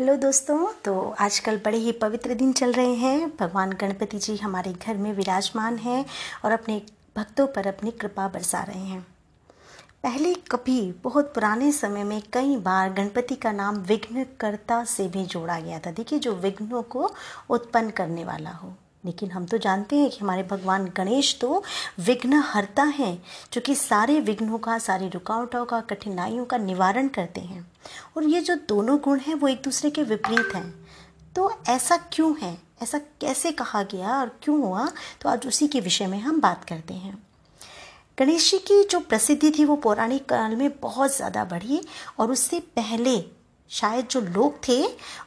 Hello दोस्तों तो आजकल बड़े ही पवित्र दिन चल रहे हैं। भगवान गणपति जी हमारे घर में विराजमान हैं और अपने भक्तों पर अपनी कृपा बरसा रहे हैं। पहले कभी बहुत पुराने समय में कई बार गणपति का नाम विघ्नकर्ता से भी जोड़ा गया था। देखिए, जो विघ्नों को उत्पन्न करने वाला हो। लेकिन हम तो जानते हैं कि हमारे भगवान गणेश तो विघ्न हरता हैं जो कि सारे विघ्नों का, सारी रुकावटों का, कठिनाइयों का निवारण करते हैं। और ये जो दोनों गुण हैं, वो एक दूसरे के विपरीत हैं। तो ऐसा क्यों है? ऐसा कैसे कहा गया और क्यों हुआ? तो आज उसी के विषय में हम बात करते हैं। गणेश जी की जो प्रसिद्धि थी, वो पौराणिक काल में बहुत ज़्यादा बढ़ी और उससे पहले शायद जो लोग थे,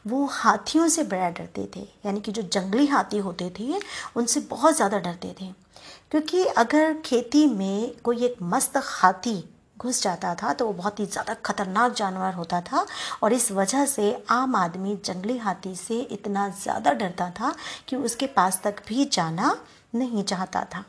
वो हाथियों से बड़ा डरते थे। यानी कि जो जंगली हाथी होते थे, उनसे बहुत ज़्यादा डरते थे। क्योंकि अगर खेती में कोई एक मस्त हाथी घुस जाता था तो वो बहुत ही ज़्यादा खतरनाक जानवर होता था। और इस वजह से आम आदमी जंगली हाथी से इतना ज़्यादा डरता था कि उसके पास तक भी जाना नहीं चाहता था।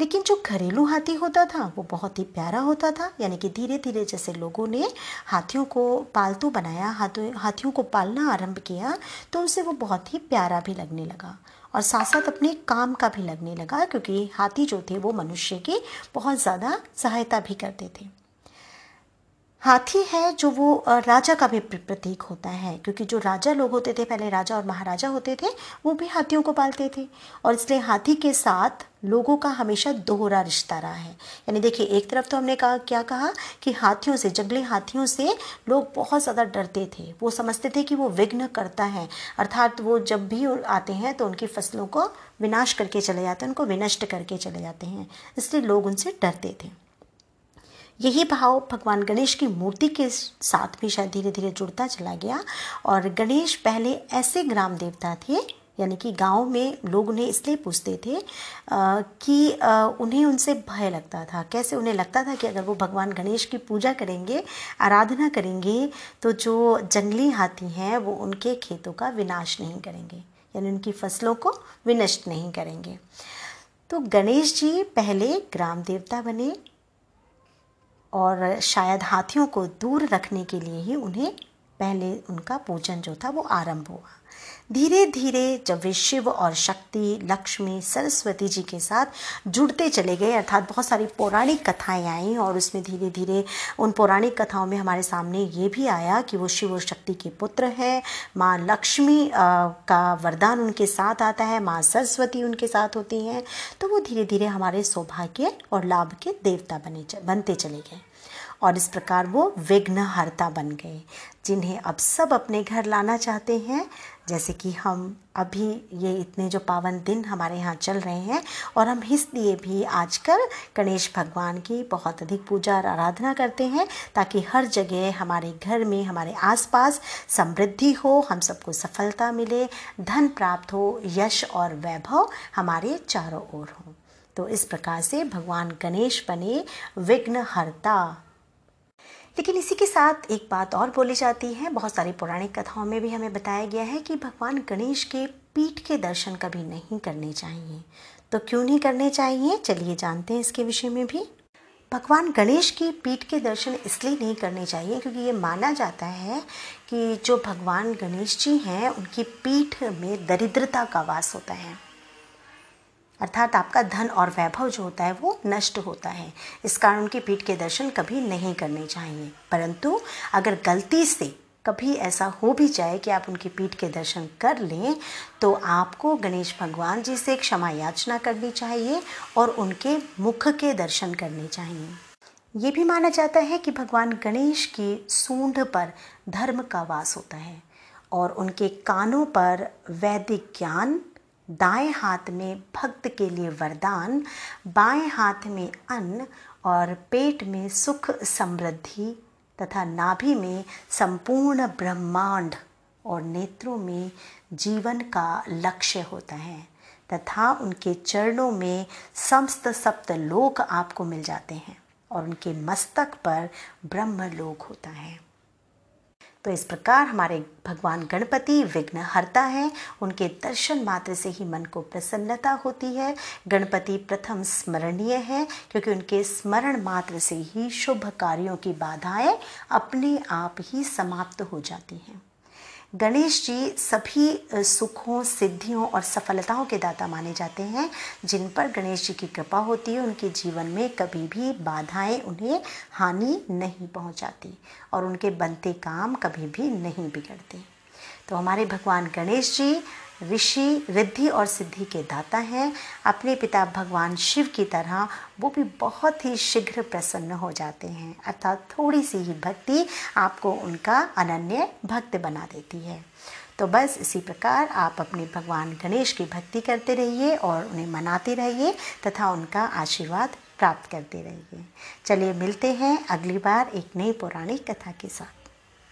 लेकिन जो घरेलू हाथी होता था, वो बहुत ही प्यारा होता था। यानी कि धीरे धीरे जैसे लोगों ने हाथियों को पालतू बनाया, हाथों, हाथियों को पालना आरंभ किया तो उसे वो बहुत ही प्यारा भी लगने लगा और साथ साथ अपने काम का भी लगने लगा, क्योंकि हाथी जो थे, वो मनुष्य की बहुत ज़्यादा सहायता भी करते थे। हाथी है जो वो राजा का भी प्रतीक होता है, क्योंकि जो राजा लोग होते थे, पहले राजा और महाराजा होते थे, वो भी हाथियों को पालते थे। और इसलिए हाथी के साथ लोगों का हमेशा दोहरा रिश्ता रहा है। यानी देखिए, एक तरफ़ तो हमने कहा, क्या कहा? कि हाथियों से, जंगली हाथियों से लोग बहुत ज़्यादा डरते थे। वो समझते थे कि वो विघ्न करता है। अर्थात वो जब भी आते हैं तो उनकी फ़सलों को विनाश करके चले जाते हैं, उनको विनष्ट करके चले जाते हैं। इसलिए लोग उनसे डरते थे। यही भाव भगवान गणेश की मूर्ति के साथ भी शायद धीरे धीरे जुड़ता चला गया। और गणेश पहले ऐसे ग्राम देवता थे यानी कि गाँव में लोग उन्हें इसलिए पूछते थे कि उन्हें उनसे भय लगता था। कैसे उन्हें लगता था कि अगर वो भगवान गणेश की पूजा करेंगे, आराधना करेंगे तो जो जंगली हाथी हैं, वो उनके खेतों का विनाश नहीं करेंगे, यानी उनकी फ़सलों को विनष्ट नहीं करेंगे। तो गणेश जी पहले ग्राम देवता बने और शायद हाथियों को दूर रखने के लिए ही उन्हें पहले उनका पूजन जो था वो आरंभ हुआ। धीरे धीरे जब वे शिव और शक्ति, लक्ष्मी, सरस्वती जी के साथ जुड़ते चले गए, अर्थात बहुत सारी पौराणिक कथाएँ आईं और उसमें धीरे धीरे उन पौराणिक कथाओं में हमारे सामने ये भी आया कि वो शिव और शक्ति के पुत्र हैं। माँ लक्ष्मी का वरदान उनके साथ आता है, माँ सरस्वती उनके साथ होती हैं। तो वो धीरे धीरे हमारे सौभाग्य और लाभ के देवता बने बनते चले गए। और इस प्रकार वो विघ्नहर्ता बन गए। जिन्हें अब सब अपने घर लाना चाहते हैं, जैसे कि हम अभी ये इतने जो पावन दिन हमारे यहाँ चल रहे हैं, और हम इसलिए भी आजकल गणेश भगवान की बहुत अधिक पूजा और आराधना करते हैं, ताकि हर जगह हमारे घर में, हमारे आसपास समृद्धि हो, हम सबको सफलता मिले, धन प्राप्त हो, यश और वैभव हमारे चारों ओर हो। तो इस प्रकार से भगवान गणेश बने विघ्नहर्ता। लेकिन इसी के साथ एक बात और बोली जाती है। बहुत सारी पौराणिक कथाओं में भी हमें बताया गया है कि भगवान गणेश के पीठ के दर्शन कभी नहीं करने चाहिए। तो क्यों नहीं करने चाहिए? चलिए जानते हैं इसके विषय में भी। भगवान गणेश की पीठ के दर्शन इसलिए नहीं करने चाहिए क्योंकि ये माना जाता है कि जो भगवान गणेश जी हैं, उनकी पीठ में दरिद्रता का वास होता है। अर्थात आपका धन और वैभव जो होता है वो नष्ट होता है। इस कारण उनकी पीठ के दर्शन कभी नहीं करने चाहिए। परंतु अगर गलती से कभी ऐसा हो भी जाए कि आप उनकी पीठ के दर्शन कर लें तो आपको गणेश भगवान जी से क्षमा याचना करनी चाहिए और उनके मुख के दर्शन करने चाहिए। ये भी माना जाता है कि भगवान गणेश की सूंढ पर धर्म का वास होता है और उनके कानों पर वैदिक ज्ञान दाएँ हाथ में भक्त के लिए वरदान, बाएँ हाथ में अन्न और पेट में सुख समृद्धि तथा नाभि में संपूर्ण ब्रह्मांड और नेत्रों में जीवन का लक्ष्य होता है तथा उनके चरणों में समस्त सप्त लोक आपको मिल जाते हैं और उनके मस्तक पर ब्रह्म लोक होता है। तो इस प्रकार हमारे भगवान गणपति विघ्न हरता है। उनके दर्शन मात्र से ही मन को प्रसन्नता होती है। गणपति प्रथम स्मरणीय है, क्योंकि उनके स्मरण मात्र से ही शुभ कार्यों की बाधाएँ अपने आप ही समाप्त हो जाती हैं। गणेश जी सभी सुखों, सिद्धियों और सफलताओं के दाता माने जाते हैं, जिन पर गणेश जी की कृपा होती है, उनके जीवन में कभी भी बाधाएँ उन्हें हानि नहीं पहुंचाती और उनके बनते काम कभी भी नहीं बिगड़ते। तो हमारे भगवान गणेश जी ऋषि, रिद्धि और सिद्धि के दाता हैं। अपने पिता भगवान शिव की तरह वो भी बहुत ही शीघ्र प्रसन्न हो जाते हैं। अर्थात थोड़ी सी ही भक्ति आपको उनका अनन्य भक्त बना देती है। तो बस इसी प्रकार आप अपने भगवान गणेश की भक्ति करते रहिए और उन्हें मनाते रहिए तथा उनका आशीर्वाद प्राप्त करते रहिए। चलिए मिलते हैं अगली बार एक नई पौराणिक कथा के साथ।